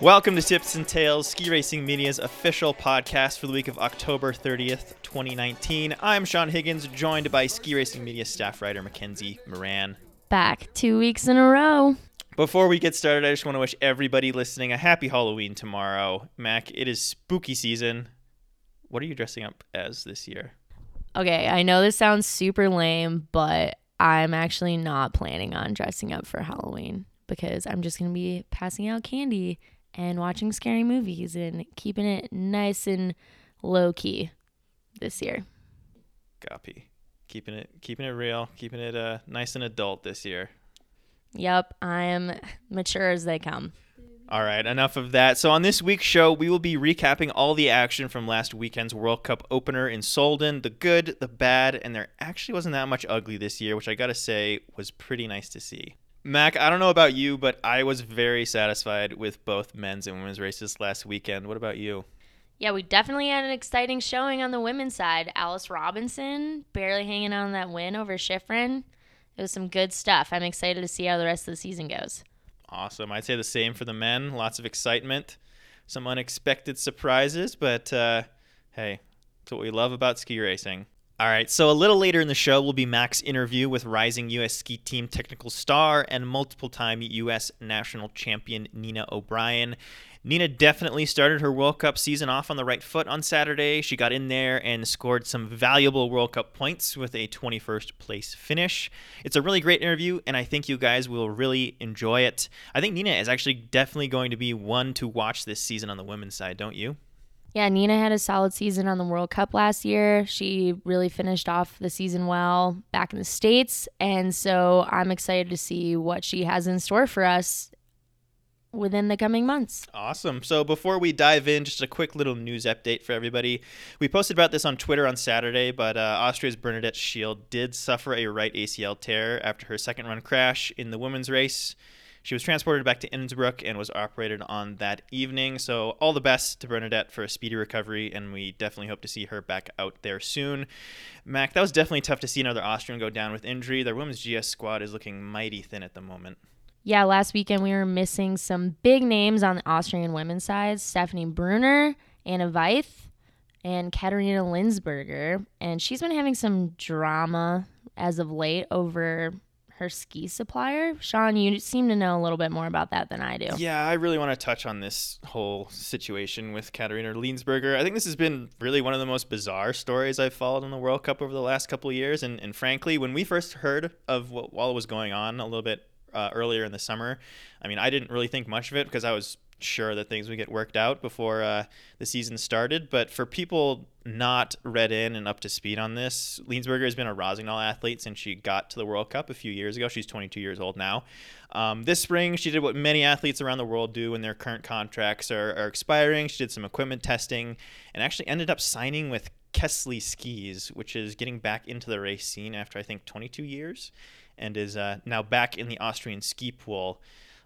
Welcome to Tips and Tails, Ski Racing Media's official podcast for the week of October 30th, 2019. I'm Sean Higgins, joined by Ski Racing Media staff writer Mackenzie Moran. Back two weeks in a row. Before we get started, I just want to wish everybody listening a happy Halloween tomorrow. Mac, it is spooky season. What are you dressing up as this year? Okay, I know this sounds super lame, but I'm actually not planning on dressing up for Halloween because I'm just going to be passing out candy and watching scary movies and keeping it nice and low key this year. Copy. Keeping it keeping it real, keeping it uh nice and adult this year. Yep, I am mature as they come. All right, enough of that. So, on this week's show, we will be recapping all the action from last weekend's World Cup opener in Solden the good, the bad, and there actually wasn't that much ugly this year, which I gotta say was pretty nice to see. Mac, I don't know about you, but I was very satisfied with both men's and women's races last weekend. What about you? Yeah, we definitely had an exciting showing on the women's side. Alice Robinson barely hanging on that win over Shiffrin. It was some good stuff. I'm excited to see how the rest of the season goes. Awesome. I'd say the same for the men. Lots of excitement, some unexpected surprises, but uh, hey, that's what we love about ski racing. All right, so a little later in the show will be Mac's interview with rising U.S. ski team technical star and multiple time U.S. national champion Nina O'Brien. Nina definitely started her World Cup season off on the right foot on Saturday. She got in there and scored some valuable World Cup points with a 21st place finish. It's a really great interview, and I think you guys will really enjoy it. I think Nina is actually definitely going to be one to watch this season on the women's side, don't you? Yeah, Nina had a solid season on the World Cup last year. She really finished off the season well back in the States. And so I'm excited to see what she has in store for us within the coming months. Awesome. So before we dive in, just a quick little news update for everybody. We posted about this on Twitter on Saturday, but uh, Austria's Bernadette Schild did suffer a right ACL tear after her second run crash in the women's race. She was transported back to Innsbruck and was operated on that evening. So, all the best to Bernadette for a speedy recovery, and we definitely hope to see her back out there soon. Mac, that was definitely tough to see another Austrian go down with injury. Their women's GS squad is looking mighty thin at the moment. Yeah, last weekend we were missing some big names on the Austrian women's side Stephanie Brunner, Anna Veith, and Katharina Liensberger. And she's been having some drama as of late over her ski supplier. Sean, you seem to know a little bit more about that than I do. Yeah, I really want to touch on this whole situation with Katharina Liensberger. I think this has been really one of the most bizarre stories I've followed in the World Cup over the last couple of years. And, and frankly, when we first heard of what it was going on a little bit uh, earlier in the summer, I mean, I didn't really think much of it because I was sure that things would get worked out before uh, the season started. But for people not read in and up to speed on this, Liensberger has been a Rossignol athlete since she got to the World Cup a few years ago. She's 22 years old now. Um, this spring, she did what many athletes around the world do when their current contracts are, are expiring. She did some equipment testing and actually ended up signing with Kästle Skis, which is getting back into the race scene after I think 22 years and is uh, now back in the Austrian ski pool.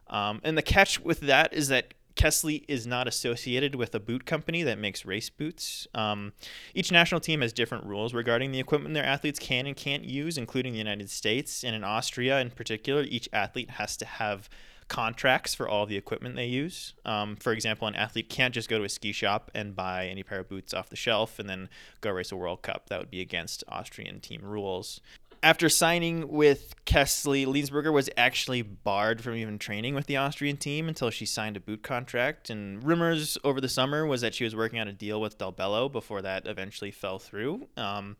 Um, and the catch with that is that Kästle is not associated with a boot company that makes race boots. Um, each national team has different rules regarding the equipment their athletes can and can't use, including the United States. And in Austria, in particular, each athlete has to have contracts for all the equipment they use. Um, for example, an athlete can't just go to a ski shop and buy any pair of boots off the shelf and then go race a World Cup. That would be against Austrian team rules after signing with Kästle, Liensberger was actually barred from even training with the Austrian team until she signed a boot contract. And rumors over the summer was that she was working on a deal with Dalbello before that eventually fell through. Um,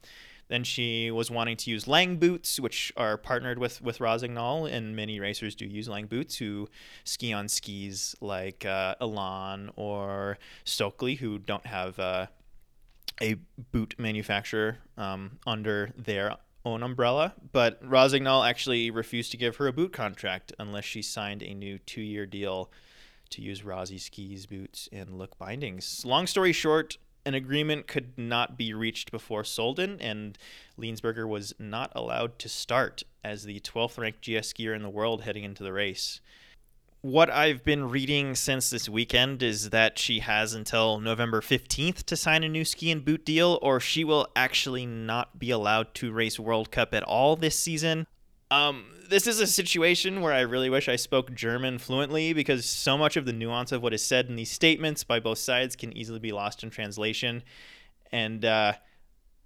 then she was wanting to use Lange boots, which are partnered with with Rossignol, and many racers do use Lange boots who ski on skis like uh, Elan or Stöckli, who don't have uh, a boot manufacturer um, under their own umbrella, but Rossignol actually refused to give her a boot contract unless she signed a new two year deal to use Rossi skis, boots, and look bindings. Long story short, an agreement could not be reached before Solden, and Liensberger was not allowed to start as the 12th ranked GS skier in the world heading into the race what I've been reading since this weekend is that she has until November 15th to sign a new ski and boot deal, or she will actually not be allowed to race World Cup at all this season. Um, this is a situation where I really wish I spoke German fluently because so much of the nuance of what is said in these statements by both sides can easily be lost in translation. And uh,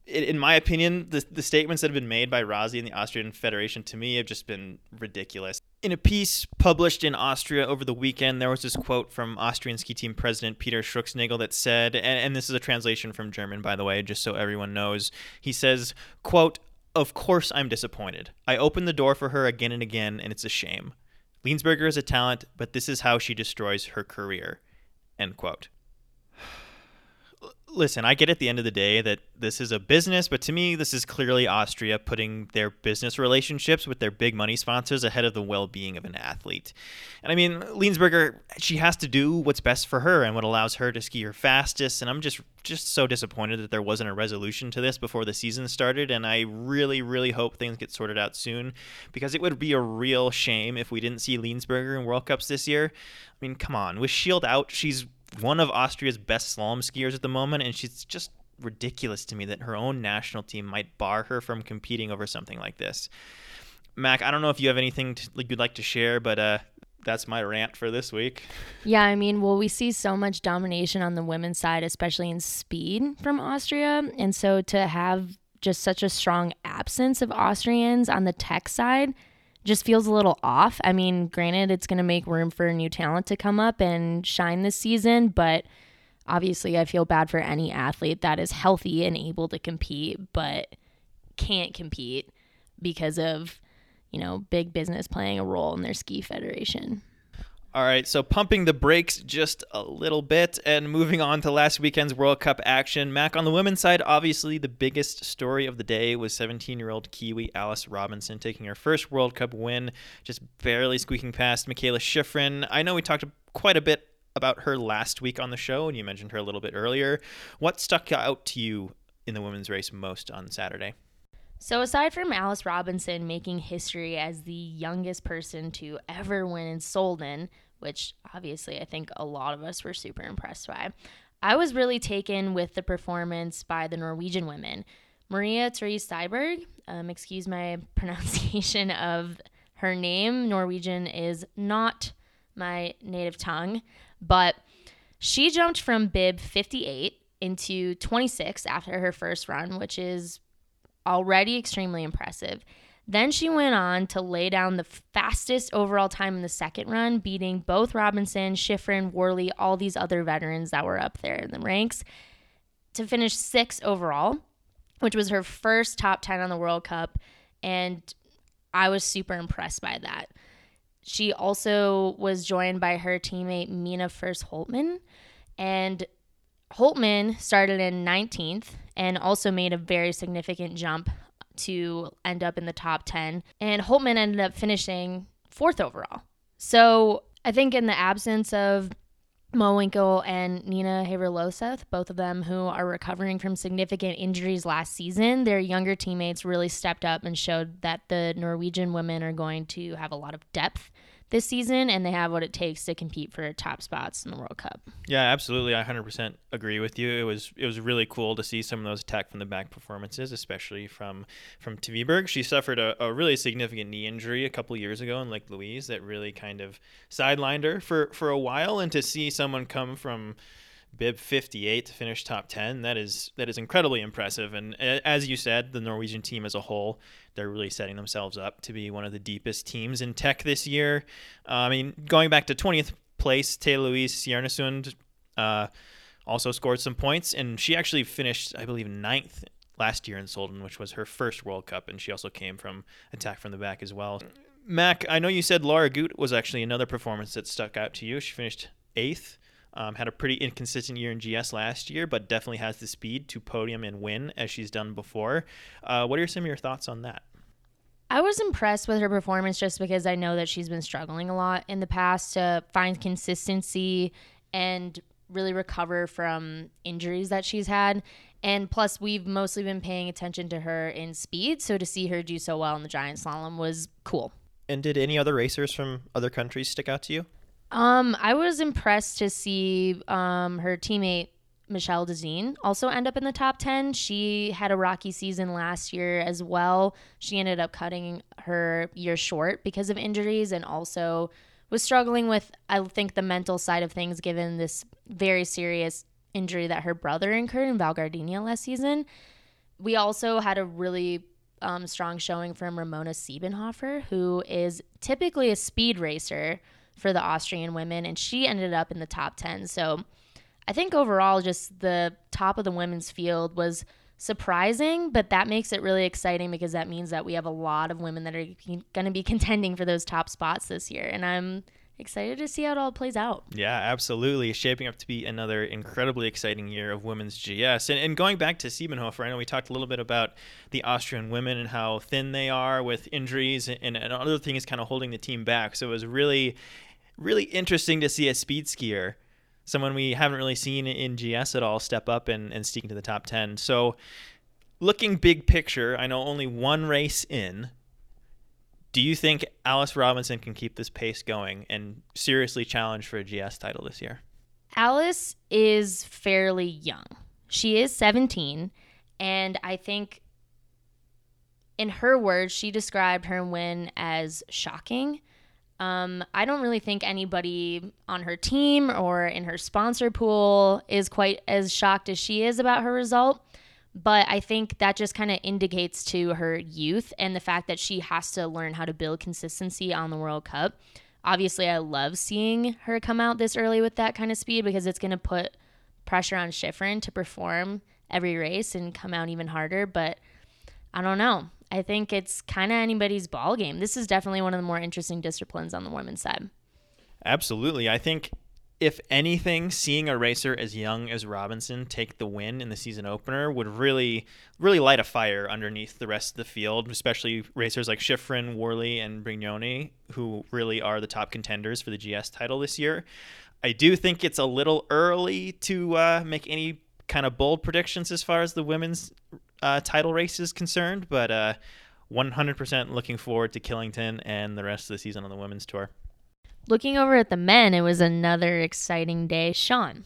in my opinion, the, the statements that have been made by Rossi and the Austrian Federation to me have just been ridiculous. In a piece published in Austria over the weekend, there was this quote from Austrian ski team president Peter Schröcksnadel that said, and, and this is a translation from German, by the way, just so everyone knows. He says, quote, of course, I'm disappointed. I opened the door for her again and again, and it's a shame. Liensberger is a talent, but this is how she destroys her career. End quote listen, I get at the end of the day that this is a business, but to me, this is clearly Austria putting their business relationships with their big money sponsors ahead of the well being of an athlete. And I mean, Liensberger, she has to do what's best for her and what allows her to ski her fastest. And I'm just just so disappointed that there wasn't a resolution to this before the season started. And I really, really hope things get sorted out soon because it would be a real shame if we didn't see Liensberger in World Cups this year. I mean, come on, with Schild out, she's one of Austria's best slalom skiers at the moment, and she's just ridiculous to me that her own national team might bar her from competing over something like this. Mac, I don't know if you have anything to, like, you'd like to share, but uh, that's my rant for this week. Yeah, I mean, well, we see so much domination on the women's side, especially in speed from Austria. And so to have just such a strong absence of Austrians on the tech side just feels a little off. I mean, granted, it's going to make room for new talent to come up and shine this season, but obviously, I feel bad for any athlete that is healthy and able to compete, but can't compete because of, you know, big business playing a role in their ski federation. All right, so pumping the brakes just a little bit and moving on to last weekend's World Cup action. Mac, on the women's side, obviously the biggest story of the day was 17 year old Kiwi Alice Robinson taking her first World Cup win, just barely squeaking past Mikaela Shiffrin. I know we talked quite a bit about her last week on the show, and you mentioned her a little bit earlier. What stuck out to you in the women's race most on Saturday? So, aside from Alice Robinson making history as the youngest person to ever win in Solden, which obviously I think a lot of us were super impressed by, I was really taken with the performance by the Norwegian women. Maria Therese Tviberg, um, excuse my pronunciation of her name, Norwegian is not my native tongue, but she jumped from bib 58 into 26 after her first run, which is already extremely impressive. Then she went on to lay down the fastest overall time in the second run, beating both Robinson, Shiffrin, Worley, all these other veterans that were up there in the ranks to finish sixth overall, which was her first top 10 on the World Cup. And I was super impressed by that. She also was joined by her teammate Mina Fürst Holtmann. And Holtmann started in 19th and also made a very significant jump to end up in the top 10. And Holtmann ended up finishing fourth overall. So I think in the absence of Mowinckel and Nina Haver both of them who are recovering from significant injuries last season, their younger teammates really stepped up and showed that the Norwegian women are going to have a lot of depth this season, and they have what it takes to compete for top spots in the World Cup. Yeah, absolutely. I 100% agree with you. It was it was really cool to see some of those attack from the back performances, especially from from Tviberg. She suffered a, a really significant knee injury a couple years ago in Lake Louise that really kind of sidelined her for for a while, and to see someone come from bib 58 to finish top 10 that is that is incredibly impressive. And as you said the norwegian team as a whole they're really setting themselves up to be one of the deepest teams in tech this year. Uh, i mean going back to 20th place Thea Louise Stjernesund uh, also scored some points and she actually finished i believe ninth last year in Solden which was her first world cup and she also came from attack from the back as well. Mac i know you said Lara Gut was actually another performance that stuck out to you. She finished eighth um, had a pretty inconsistent year in GS last year, but definitely has the speed to podium and win as she's done before. Uh, what are some of your thoughts on that? I was impressed with her performance just because I know that she's been struggling a lot in the past to find consistency and really recover from injuries that she's had. And plus, we've mostly been paying attention to her in speed. So to see her do so well in the giant slalom was cool. And did any other racers from other countries stick out to you? Um, I was impressed to see um, her teammate Michelle Gisin also end up in the top 10. She had a rocky season last year as well. She ended up cutting her year short because of injuries and also was struggling with, I think, the mental side of things given this very serious injury that her brother incurred in Val Gardena last season. We also had a really um, strong showing from Ramona Siebenhofer, who is typically a speed racer for the Austrian women, and she ended up in the top 10. So I think overall, just the top of the women's field was surprising, but that makes it really exciting because that means that we have a lot of women that are going to be contending for those top spots this year. And I'm excited to see how it all plays out. Yeah, absolutely. Shaping up to be another incredibly exciting year of women's GS. And, and going back to Siebenhofer, I know we talked a little bit about the Austrian women and how thin they are with injuries and, and other things kind of holding the team back. So it was really, really interesting to see a speed skier, someone we haven't really seen in GS at all, step up and, and sneak into the top 10. So looking big picture, I know only one race in do you think Alice Robinson can keep this pace going and seriously challenge for a GS title this year? Alice is fairly young. She is 17, and I think in her words, she described her win as shocking. Um, I don't really think anybody on her team or in her sponsor pool is quite as shocked as she is about her result. But I think that just kind of indicates to her youth and the fact that she has to learn how to build consistency on the World Cup. Obviously, I love seeing her come out this early with that kind of speed because it's going to put pressure on Shiffrin to perform every race and come out even harder. But I don't know. I think it's kind of anybody's ball game. This is definitely one of the more interesting disciplines on the women's side. Absolutely. I think if anything, seeing a racer as young as Robinson take the win in the season opener would really, really light a fire underneath the rest of the field, especially racers like Shiffrin, Worley, and Brignone, who really are the top contenders for the GS title this year. I do think it's a little early to uh, make any kind of bold predictions as far as the women's uh, title race is concerned, but uh, 100% looking forward to Killington and the rest of the season on the women's tour. Looking over at the men, it was another exciting day. Sean,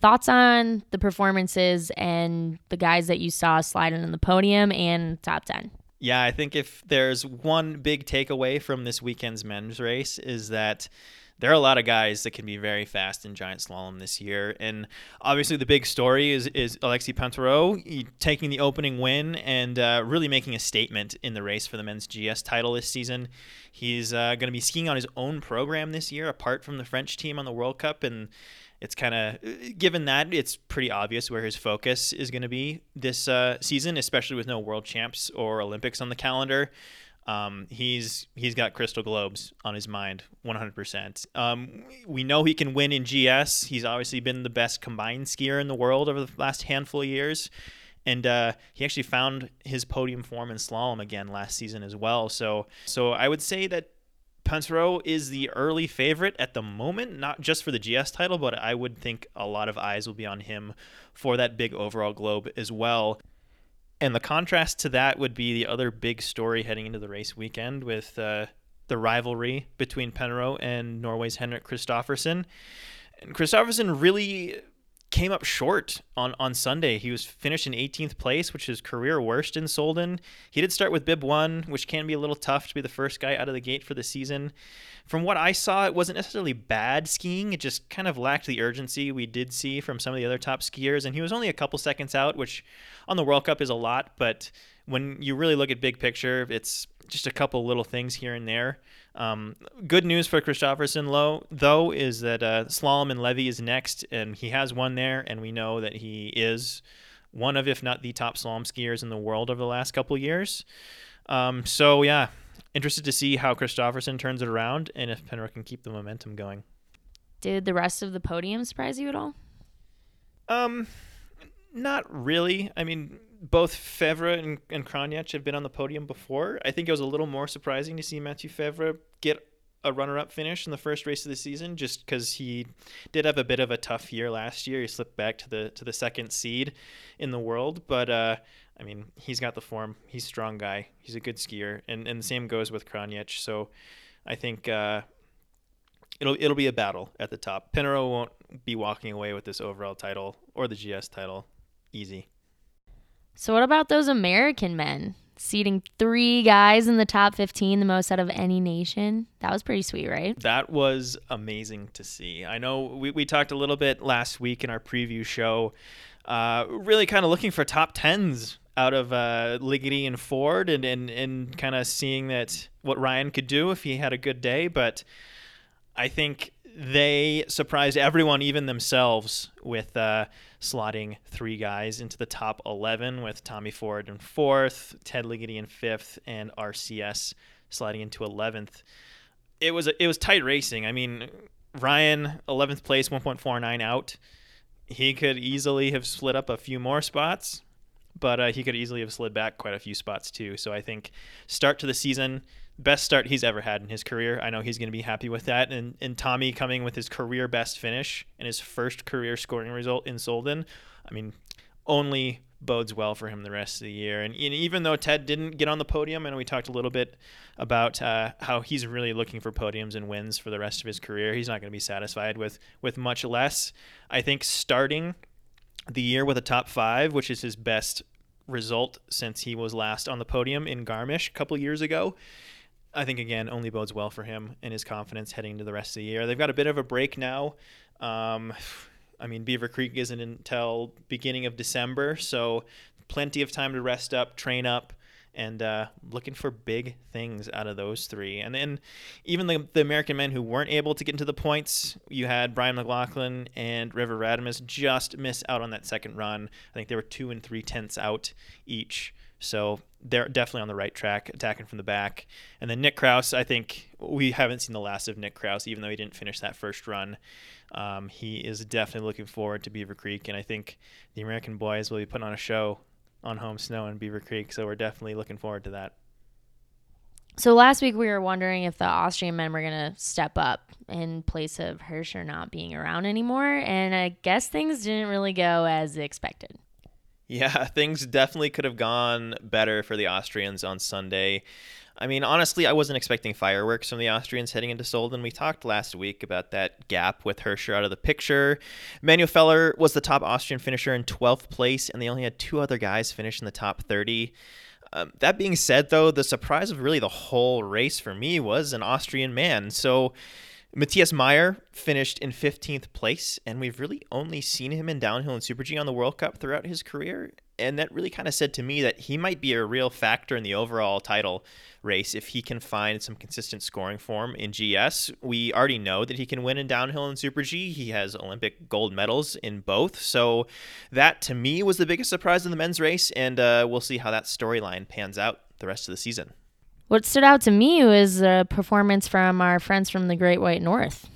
thoughts on the performances and the guys that you saw sliding on the podium and top 10? Yeah, I think if there's one big takeaway from this weekend's men's race is that there are a lot of guys that can be very fast in giant slalom this year. And obviously, the big story is is Alexis Pinturault taking the opening win and uh, really making a statement in the race for the men's GS title this season. He's uh, going to be skiing on his own program this year, apart from the French team on the World Cup, and it's kind of given that it's pretty obvious where his focus is going to be this uh, season, especially with no World Champs or Olympics on the calendar. Um, he's he's got crystal globes on his mind, 100%. Um, we know he can win in GS. He's obviously been the best combined skier in the world over the last handful of years, and uh, he actually found his podium form in slalom again last season as well. So so I would say that Pinturault is the early favorite at the moment, not just for the GS title, but I would think a lot of eyes will be on him for that big overall globe as well. And the contrast to that would be the other big story heading into the race weekend with uh, the rivalry between Pinturault and Norway's Henrik Kristoffersen. And Kristoffersen really came up short on, on Sunday. He was finished in 18th place, which is career worst in Solden. He did start with bib one, which can be a little tough to be the first guy out of the gate for the season. From what I saw, it wasn't necessarily bad skiing. It just kind of lacked the urgency we did see from some of the other top skiers. And he was only a couple seconds out, which on the World Cup is a lot. But when you really look at big picture, it's just a couple little things here and there. Um, good news for Kristoffersen, low though, is that uh, Slalom and Levi is next, and he has one there, and we know that he is one of, if not the top slalom skiers in the world over the last couple years. Um, so yeah, interested to see how Kristoffersen turns it around, and if Pinturault can keep the momentum going. Did the rest of the podium surprise you at all? Um, not really. I mean, both Faivre and, and Kranjec have been on the podium before. I think it was a little more surprising to see Mathieu Faivre get a runner-up finish in the first race of the season, just because he did have a bit of a tough year last year. He slipped back to the to the second seed in the world, but uh, I mean, he's got the form. He's a strong guy. He's a good skier, and and the same goes with Kranjec. So, I think uh, it'll it'll be a battle at the top. Pinero won't be walking away with this overall title or the GS title easy. So what about those American men? Seating three guys in the top 15, the most out of any nation. That was pretty sweet, right? That was amazing to see. I know we, we talked a little bit last week in our preview show, uh, really kind of looking for top tens out of uh, Ligety and Ford and, and, and kind of seeing that what Ryan could do if he had a good day. But I think they surprised everyone, even themselves, with uh, slotting three guys into the top 11 with Tommy Ford in fourth, Ted Ligety in fifth, and RCS sliding into 11th. It was it was tight racing. I mean, Ryan 11th place, 1.49 out. He could easily have split up a few more spots, but uh, he could easily have slid back quite a few spots too. So I think start to the season best start he's ever had in his career. I know he's going to be happy with that. And and Tommy coming with his career best finish and his first career scoring result in Solden, I mean, only bodes well for him the rest of the year. And, and even though Ted didn't get on the podium, and we talked a little bit about uh, how he's really looking for podiums and wins for the rest of his career, he's not going to be satisfied with with much less. I think starting the year with a top five, which is his best result since he was last on the podium in Garmisch a couple years ago, I think again only bodes well for him and his confidence heading into the rest of the year. They've got a bit of a break now. Um, I mean, Beaver Creek isn't until beginning of December, so plenty of time to rest up, train up, and uh, looking for big things out of those three. And then even the, the American men who weren't able to get into the points, you had Brian McLaughlin and River Radamus just miss out on that second run. I think they were two and three tenths out each. So they're definitely on the right track, attacking from the back. And then Nick Krause, I think we haven't seen the last of Nick Krause, even though he didn't finish that first run. Um, he is definitely looking forward to Beaver Creek, and I think the American boys will be putting on a show on home snow in Beaver Creek. So we're definitely looking forward to that. So last week we were wondering if the Austrian men were going to step up in place of Hirscher not being around anymore, and I guess things didn't really go as expected. Yeah, things definitely could have gone better for the Austrians on Sunday. I mean, honestly, I wasn't expecting fireworks from the Austrians heading into Solden. We talked last week about that gap with Hirscher out of the picture. Manuel Feller was the top Austrian finisher in 12th place, and they only had two other guys finish in the top 30. Um, that being said, though, the surprise of really the whole race for me was an Austrian man. So Matthias Mayer finished in 15th place, and we've really only seen him in downhill and Super G on the World Cup throughout his career. And that really kind of said to me that he might be a real factor in the overall title race if he can find some consistent scoring form in GS. We already know that he can win in downhill and Super G. He has Olympic gold medals in both. So that to me was the biggest surprise in the men's race, and uh, we'll see how that storyline pans out the rest of the season. What stood out to me was a performance from our friends from the Great White North.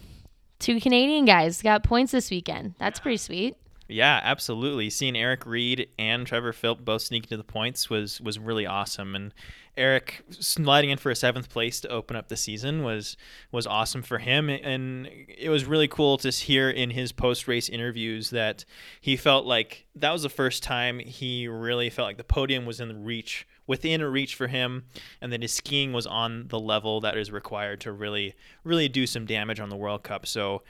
Two Canadian guys got points this weekend. That's pretty sweet. Yeah, absolutely. Seeing Erik Read and Trevor Philp both sneak into the points was was really awesome. And Eric sliding in for a seventh place to open up the season was was awesome for him. And it was really cool to hear in his post race interviews that he felt like that was the first time he really felt like the podium was in the reach within reach for him, and then his skiing was on the level that is required to really, really do some damage on the World Cup. So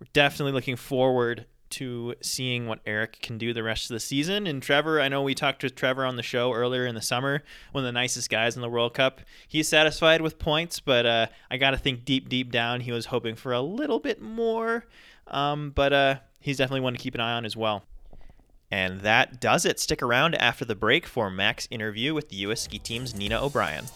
we're definitely looking forward to seeing what Eric can do the rest of the season. And Trevor, I know we talked to Trevor on the show earlier in the summer, one of the nicest guys in the World Cup. He's satisfied with points, but uh, I got to think deep, deep down, he was hoping for a little bit more. Um, but uh, he's definitely one to keep an eye on as well. And that does it. Stick around after the break for Mac's interview with the U.S. ski team's Nina O'Brien.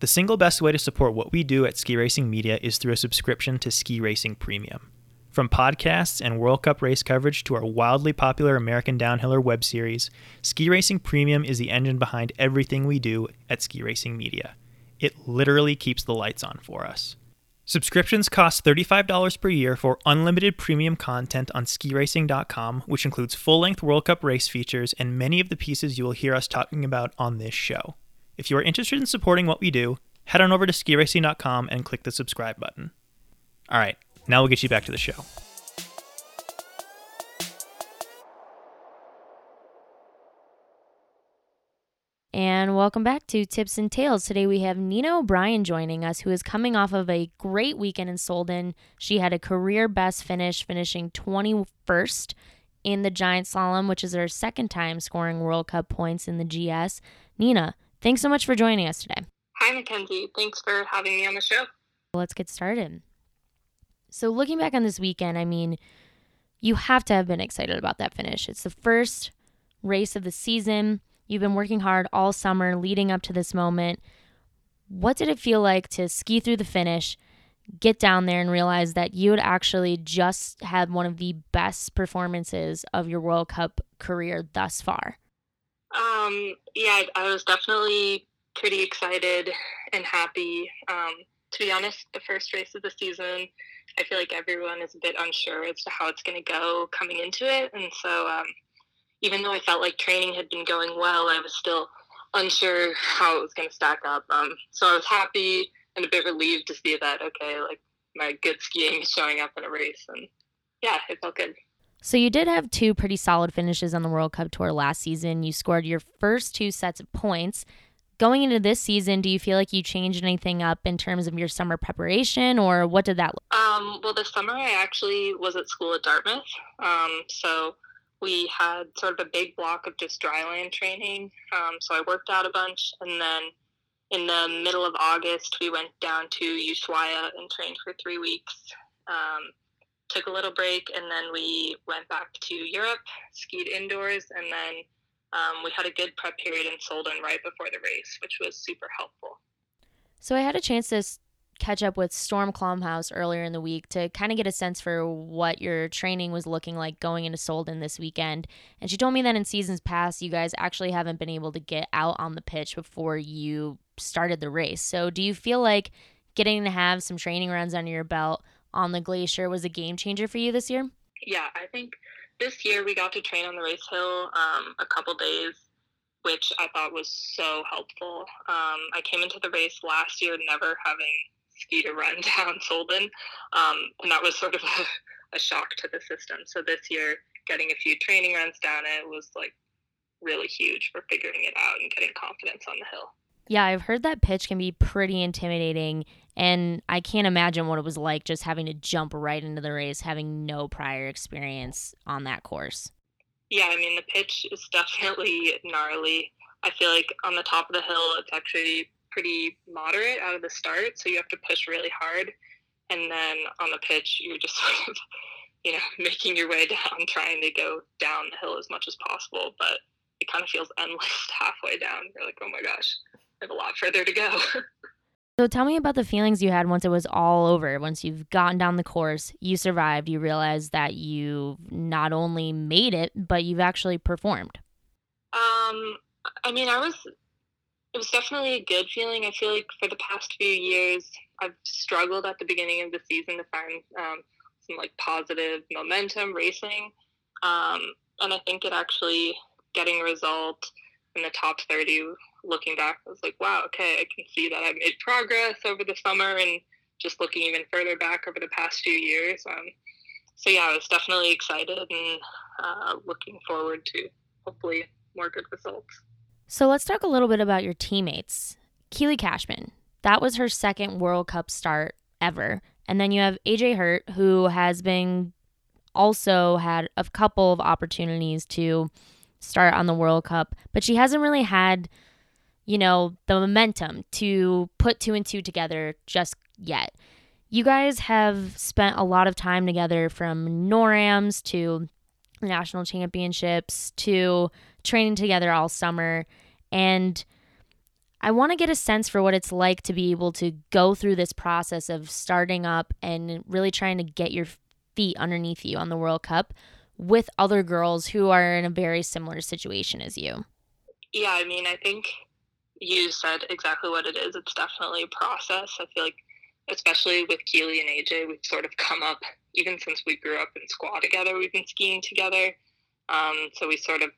The single best way to support what we do at Ski Racing Media is through a subscription to Ski Racing Premium. From podcasts and World Cup race coverage to our wildly popular American Downhiller web series, Ski Racing Premium is the engine behind everything we do at Ski Racing Media. It literally keeps the lights on for us. Subscriptions cost $35 per year for unlimited premium content on skiracing.com, which includes full length World Cup race features and many of the pieces you will hear us talking about on this show. If you are interested in supporting what we do, head on over to skiracing.com and click the subscribe button. All right, now we'll get you back to the show. And welcome back to Tips and Tails. Today we have Nina O'Brien joining us, who is coming off of a great weekend in Solden. She had a career best finish, finishing 21st in the giant slalom, which is her second time scoring World Cup points in the GS. Nina, thanks so much for joining us today. Hi, Mackenzie. Thanks for having me on the show. Let's get started. So, looking back on this weekend, I mean, you have to have been excited about that finish. It's the first race of the season. You've been working hard all summer leading up to this moment. What did it feel like to ski through the finish, get down there, and realize that you had actually just had one of the best performances of your World Cup career thus far? Um, yeah, I was definitely pretty excited and happy. Um, to be honest, the first race of the season, I feel like everyone is a bit unsure as to how it's going to go coming into it. And so, um, even though I felt like training had been going well, I was still unsure how it was going to stack up. Um, so I was happy and a bit relieved to see that, okay, like my good skiing is showing up in a race. And yeah, it felt good. So you did have two pretty solid finishes on the World Cup Tour last season. You scored your first two sets of points. Going into this season, do you feel like you changed anything up in terms of your summer preparation, or what did that look? Um, well, this summer I actually was at school at Dartmouth, um, so we had sort of a big block of just dryland training. Um, so I worked out a bunch, and then in the middle of August, we went down to Ushuaia and trained for three weeks. Um, took a little break, and then we went back to Europe, skied indoors, and then um, we had a good prep period in Solden right before the race, which was super helpful. So I had a chance to catch up with Storm Klomhaus earlier in the week to kind of get a sense for what your training was looking like going into Solden this weekend. And she told me that in seasons past, you guys actually haven't been able to get out on the pitch before you started the race. So do you feel like getting to have some training runs under your belt on the glacier was a game changer for you this year? Yeah, I think this year we got to train on the race hill um, a couple days which I thought was so helpful. Um, I came into the race last year never having ski to run down Solden. Um, and that was sort of a, a, shock to the system. So this year, getting a few training runs down it was like really huge for figuring it out and getting confidence on the hill. Yeah, I've heard that pitch can be pretty intimidating. And I can't imagine what it was like just having to jump right into the race, having no prior experience on that course. Yeah, I mean, the pitch is definitely gnarly. I feel like on the top of the hill, it's actually pretty moderate out of the start, so you have to push really hard. And then on the pitch, you're just sort of, you know, making your way down, trying to go down the hill as much as possible. But it kind of feels endless halfway down. You're like, oh my gosh, I have a lot further to go. So tell me about the feelings you had once it was all over. Once you've gotten down the course, you survived, you realized that you not only made it, but you've actually performed. Um, I mean, I was it was definitely a good feeling. I feel like for the past few years, I've struggled at the beginning of the season to find um, some like positive momentum racing, um, and I think it actually getting a result in the top 30 looking back I was like wow okay i can see that i've made progress over the summer and just looking even further back over the past few years. Um, so yeah i was definitely excited and uh, looking forward to hopefully more good results so let's talk a little bit about your teammates. Keely Cashman, that was her second World Cup start ever. And then you have AJ Hurt, who has been also had a couple of opportunities to start on the World Cup, but she hasn't really had, you know, the momentum to put two and two together just yet. You guys have spent a lot of time together from NORAMs to national championships to training together all summer. And I want to get a sense for what it's like to be able to go through this process of starting up and really trying to get your feet underneath you on the World Cup with other girls who are in a very similar situation as you. Yeah, I mean, I think you said exactly what it is. It's definitely a process. I feel like, especially with Keely and AJ, we've sort of come up, even since we grew up in squaw together, we've been skiing together. Um, so we sort of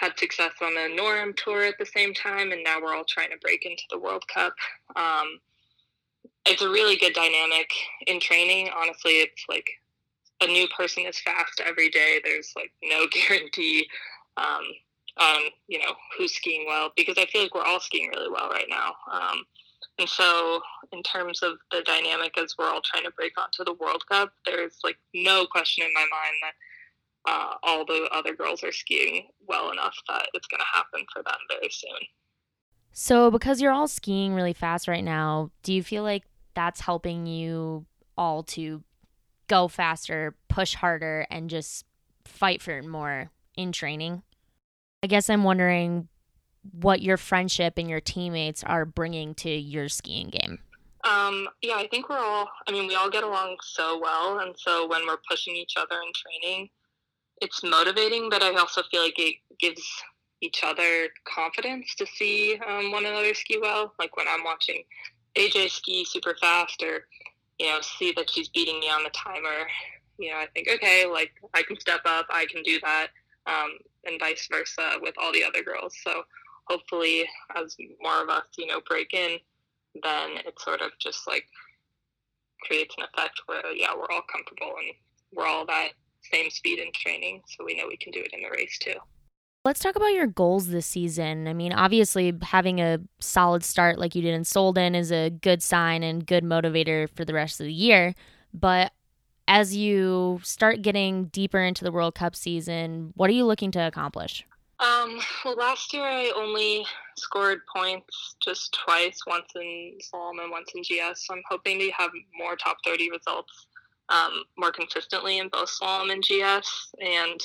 had success on the NORAM tour at the same time, and now we're all trying to break into the World Cup. Um, it's a really good dynamic in training. Honestly, it's like a new person is fast every day. There's like no guarantee um, um, you know, who's skiing well because I feel like we're all skiing really well right now. Um, and so, in terms of the dynamic as we're all trying to break onto the World Cup, there's like no question in my mind that uh, all the other girls are skiing well enough that it's going to happen for them very soon. So, because you're all skiing really fast right now, do you feel like that's helping you all to go faster, push harder, and just fight for more in training? I guess I'm wondering what your friendship and your teammates are bringing to your skiing game. Um, yeah, I think we're all, I mean, we all get along so well. And so when we're pushing each other in training, it's motivating, but I also feel like it gives each other confidence to see um, one another ski well. Like when I'm watching AJ ski super fast or, you know, see that she's beating me on the timer, you know, I think, okay, like I can step up, I can do that um, and vice versa with all the other girls. So hopefully, as more of us, you know, break in, then it sort of just like creates an effect where, yeah, we're all comfortable and we're all that same speed in training. So we know we can do it in the race too. Let's talk about your goals this season. I mean, obviously, having a solid start like you did in Solden is a good sign and good motivator for the rest of the year. But as you start getting deeper into the World Cup season, what are you looking to accomplish? Um, well, last year I only scored points just twice, once in slalom and once in GS. So I'm hoping to have more top 30 results um, more consistently in both slalom and GS. And,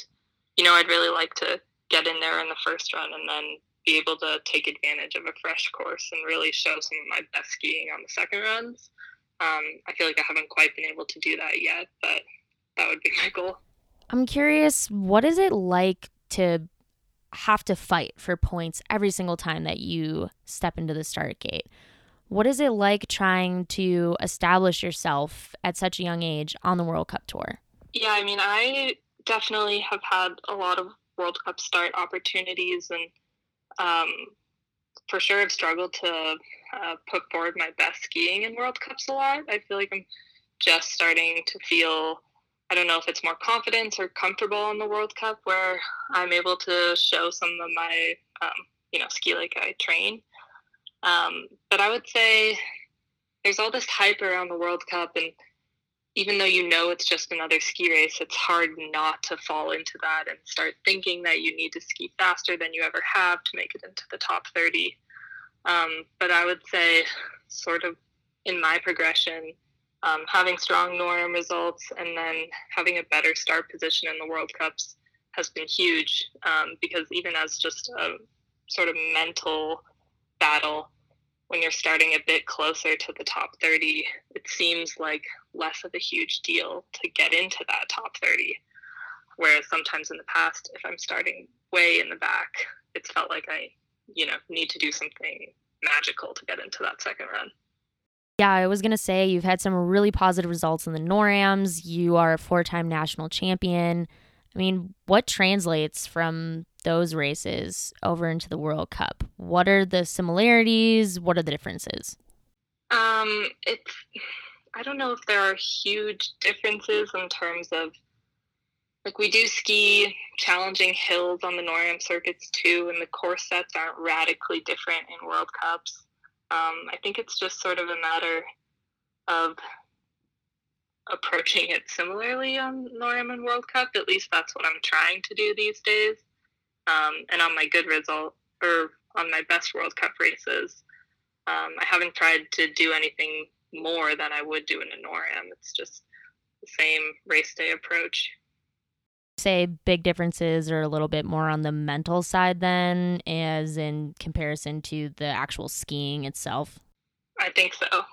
you know, I'd really like to get in there in the first run and then be able to take advantage of a fresh course and really show some of my best skiing on the second runs. Um, I feel like I haven't quite been able to do that yet, but that would be my goal. I'm curious, what is it like to have to fight for points every single time that you step into the start gate? What is it like trying to establish yourself at such a young age on the World Cup Tour? Yeah, I mean, I definitely have had a lot of World Cup start opportunities and um, for sure have struggled to uh, put forward my best skiing in World Cups a lot. I feel like I'm just starting to feel, I don't know if it's more confidence or comfortable in the World Cup where I'm able to show some of my, um, you know, ski like I train. Um, but I would say there's all this hype around the World Cup and even though you know it's just another ski race, it's hard not to fall into that and start thinking that you need to ski faster than you ever have to make it into the top 30. Um, but I would say, sort of in my progression, um, having strong NORAM results and then having a better start position in the World Cups has been huge um, because even as just a sort of mental battle, when you're starting a bit closer to the top 30, it seems like less of a huge deal to get into that top 30. Whereas sometimes in the past, if I'm starting way in the back, it's felt like I, you know, need to do something magical to get into that second run. Yeah, I was going to say you've had some really positive results in the NORAMs. You are a four time national champion. I mean, what translates from those races over into the World Cup? What are the similarities? What are the differences? Um, it's I don't know if there are huge differences in terms of like we do ski challenging hills on the NORAM circuits too, and the course sets aren't radically different in World Cups. Um, I think it's just sort of a matter of approaching it similarly on NORAM and World Cup. At least that's what I'm trying to do these days. Um, and on my good result or on my best World Cup races, um, I haven't tried to do anything more than I would do in a NORAM. It's just the same race day approach. Say big differences are a little bit more on the mental side then, as in comparison to the actual skiing itself. I think so.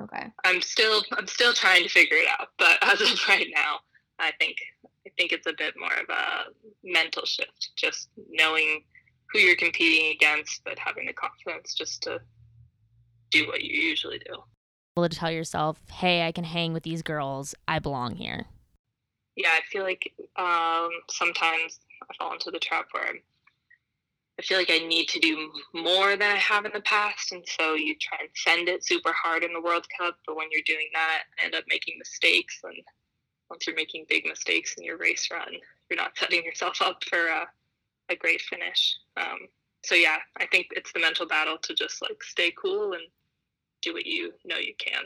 Okay. I'm still I'm still trying to figure it out, but as of right now, I think I think it's a bit more of a mental shift, just knowing who you're competing against, but having the confidence just to do what you usually do. To tell yourself, hey, I can hang with these girls. I belong here. Yeah, I feel like um, sometimes I fall into the trap where I'm I feel like I need to do more than I have in the past. And so you try and send it super hard in the World Cup. But when you're doing that, end up making mistakes. And once you're making big mistakes in your race run, you're not setting yourself up for a, a great finish. Um, so yeah, I think it's the mental battle to just like stay cool and do what you know you can.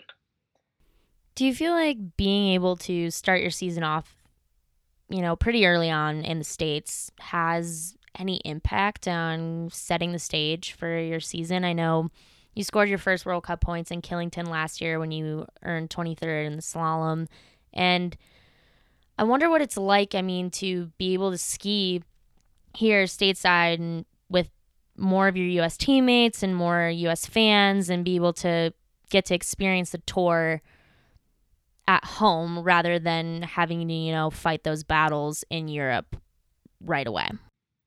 Do you feel like being able to start your season off, you know, pretty early on in the States has any impact on setting the stage for your season? I know you scored your first World Cup points in Killington last year when you earned 23rd in the slalom. And I wonder what it's like, I mean, to be able to ski here stateside and with more of your US teammates and more US fans and be able to get to experience the tour at home rather than having to, you know, fight those battles in Europe right away.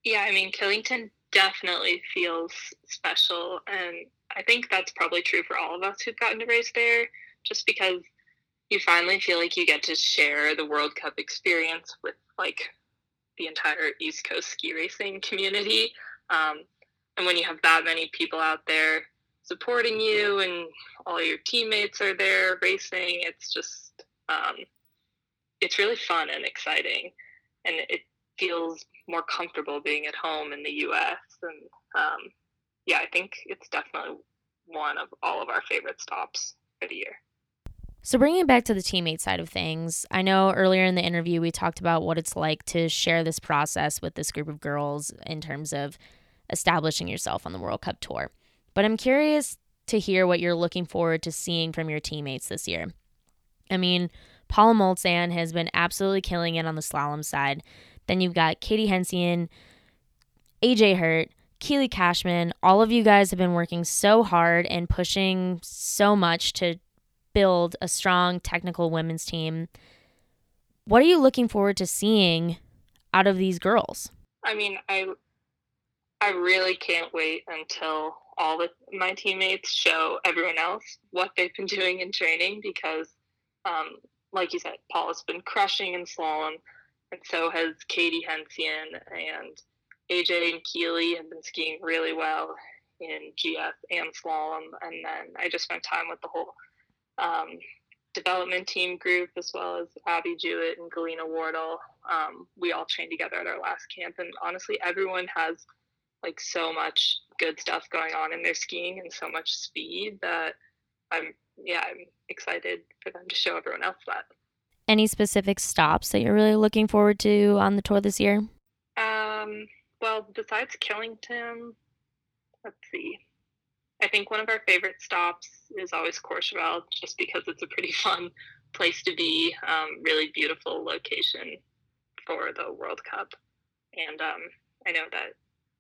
Yeah, I mean, Killington definitely feels special. And I think that's probably true for all of us who've gotten to race there, just because you finally feel like you get to share the World Cup experience with like the entire East Coast ski racing community. Um, and when you have that many people out there supporting you and all your teammates are there racing, it's just, um, it's really fun and exciting. And it feels more comfortable being at home in the US. And um, yeah, I think it's definitely one of all of our favorite stops for the year. So, bringing it back to the teammate side of things, I know earlier in the interview we talked about what it's like to share this process with this group of girls in terms of establishing yourself on the World Cup tour. But I'm curious to hear what you're looking forward to seeing from your teammates this year. I mean, Paula Moltzan has been absolutely killing it on the slalom side. Then you've got Katie Hensien, AJ Hurt, Keely Cashman. All of you guys have been working so hard and pushing so much to build a strong technical women's team. What are you looking forward to seeing out of these girls? I mean, I I really can't wait until all of my teammates show everyone else what they've been doing in training because, um, like you said, Paul has been crushing in slalom, and so has Katie Hensien and AJ and Keely have been skiing really well in GS and slalom. And then I just spent time with the whole um, development team group as well as Abby Jewett and Galena Wardle. Um, we all trained together at our last camp, and honestly, everyone has like so much good stuff going on in their skiing and so much speed that I'm yeah I'm excited for them to show everyone else that. Any specific stops that you're really looking forward to on the tour this year? Um, well, besides Killington, let's see. I think one of our favorite stops is always Courchevel, just because it's a pretty fun place to be. Um, really beautiful location for the World Cup, and um, I know that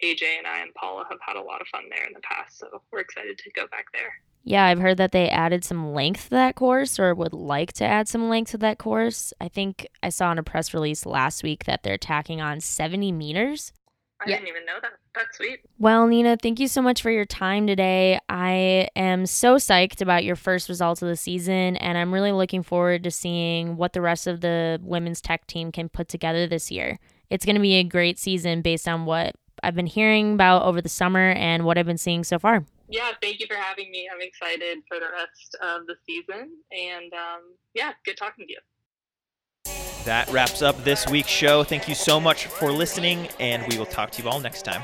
AJ and I and Paula have had a lot of fun there in the past, so we're excited to go back there. Yeah, I've heard that they added some length to that course or would like to add some length to that course. I think I saw in a press release last week that they're tacking on 70 meters. I yeah. didn't even know that. That's sweet. Well, Nina, thank you so much for your time today. I am so psyched about your first results of the season, and I'm really looking forward to seeing what the rest of the women's tech team can put together this year. It's going to be a great season based on what I've been hearing about over the summer and what I've been seeing so far. Yeah, thank you for having me. I'm excited for the rest of the season, and um, yeah, good talking to you. That wraps up this week's show. Thank you so much for listening, and we will talk to you all next time.